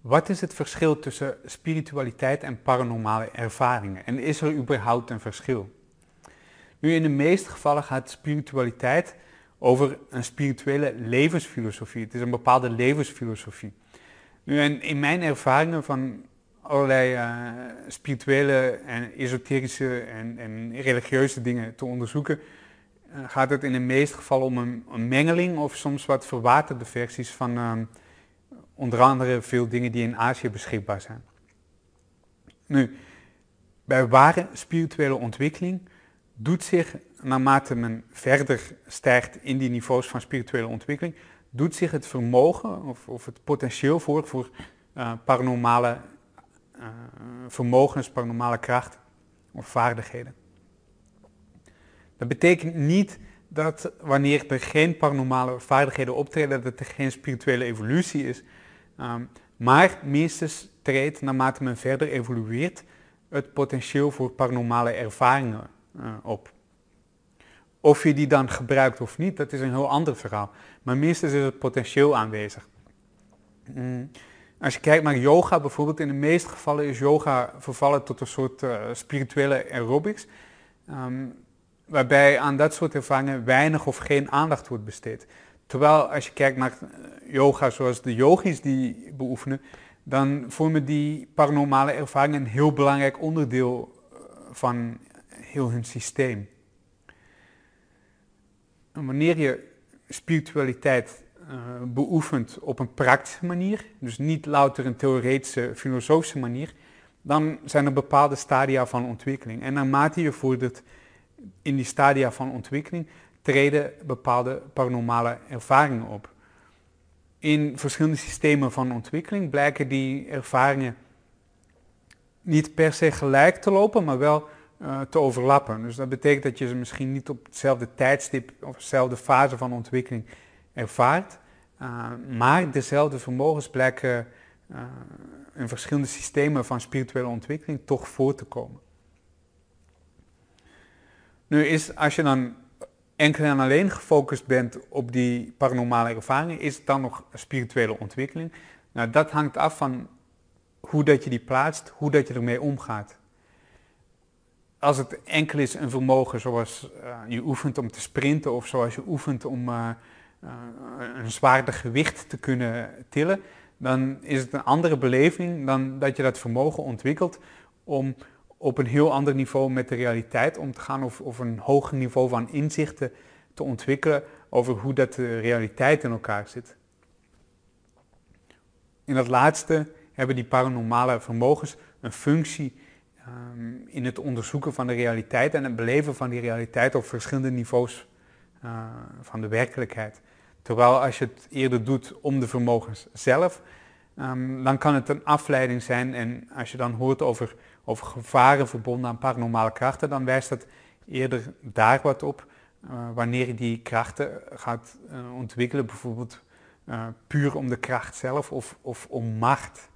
Wat is het verschil tussen spiritualiteit en paranormale ervaringen? En is er überhaupt een verschil? Nu, in de meeste gevallen gaat spiritualiteit over een spirituele levensfilosofie. Het is een bepaalde levensfilosofie. Nu, en in mijn ervaringen van allerlei uh, spirituele en esoterische en, en, religieuze dingen te onderzoeken, uh, gaat het in de meeste gevallen om een, mengeling of soms wat verwaterde versies van uh, onder andere veel dingen die in Azië beschikbaar zijn. Nu, bij ware spirituele ontwikkeling doet zich, naarmate men verder stijgt in die niveaus van spirituele ontwikkeling, doet zich het vermogen of, of het potentieel voor, voor uh, paranormale uh, vermogens, paranormale krachten of vaardigheden. Dat betekent niet dat wanneer er geen paranormale vaardigheden optreden, dat er geen spirituele evolutie is. Um, maar minstens treedt, naarmate men verder evolueert, het potentieel voor paranormale ervaringen uh, op. Of je die dan gebruikt of niet, dat is een heel ander verhaal. Maar minstens is het potentieel aanwezig. Mm. Als je kijkt naar yoga bijvoorbeeld, in de meeste gevallen is yoga vervallen tot een soort uh, spirituele aerobics. Um, waarbij aan dat soort ervaringen weinig of geen aandacht wordt besteed. Terwijl als je kijkt naar eh, yoga zoals de yogis die beoefenen, dan vormen die paranormale ervaringen een heel belangrijk onderdeel eh, van heel hun systeem. En wanneer je spiritualiteit uh, beoefent op een praktische manier, dus niet louter een theoretische, filosofische manier, dan zijn er bepaalde stadia van ontwikkeling. En naarmate je vordert in die stadia van ontwikkeling, treden bepaalde paranormale ervaringen op. In verschillende systemen van ontwikkeling blijken die ervaringen niet per se gelijk te lopen, maar wel uh, te overlappen. Dus dat betekent dat je ze misschien niet op hetzelfde tijdstip of dezelfde fase van ontwikkeling ervaart, uh, maar dezelfde vermogens blijken uh, in verschillende systemen van spirituele ontwikkeling toch voor te komen. Nu is, als je dan enkel en alleen gefocust bent op die paranormale ervaringen, is het dan nog spirituele ontwikkeling? Nou, dat hangt af van hoe dat je die plaatst, hoe dat je ermee omgaat. Als het enkel is een vermogen zoals uh, je oefent om te sprinten of zoals je oefent om uh, uh, een zwaarder gewicht te kunnen tillen, dan is het een andere beleving dan dat je dat vermogen ontwikkelt om op een heel ander niveau met de realiteit om te gaan of, of een hoger niveau van inzichten te ontwikkelen over hoe dat de realiteit in elkaar zit. In dat laatste hebben die paranormale vermogens een functie um, in het onderzoeken van de realiteit en het beleven van die realiteit op verschillende niveaus uh, van de werkelijkheid. Terwijl als je het eerder doet om de vermogens zelf, um, dan kan het een afleiding zijn en als je dan hoort over over gevaren verbonden aan paranormale krachten, dan wijst dat eerder daar wat op. Uh, wanneer je die krachten gaat uh, ontwikkelen, bijvoorbeeld uh, puur om de kracht zelf of, of om macht.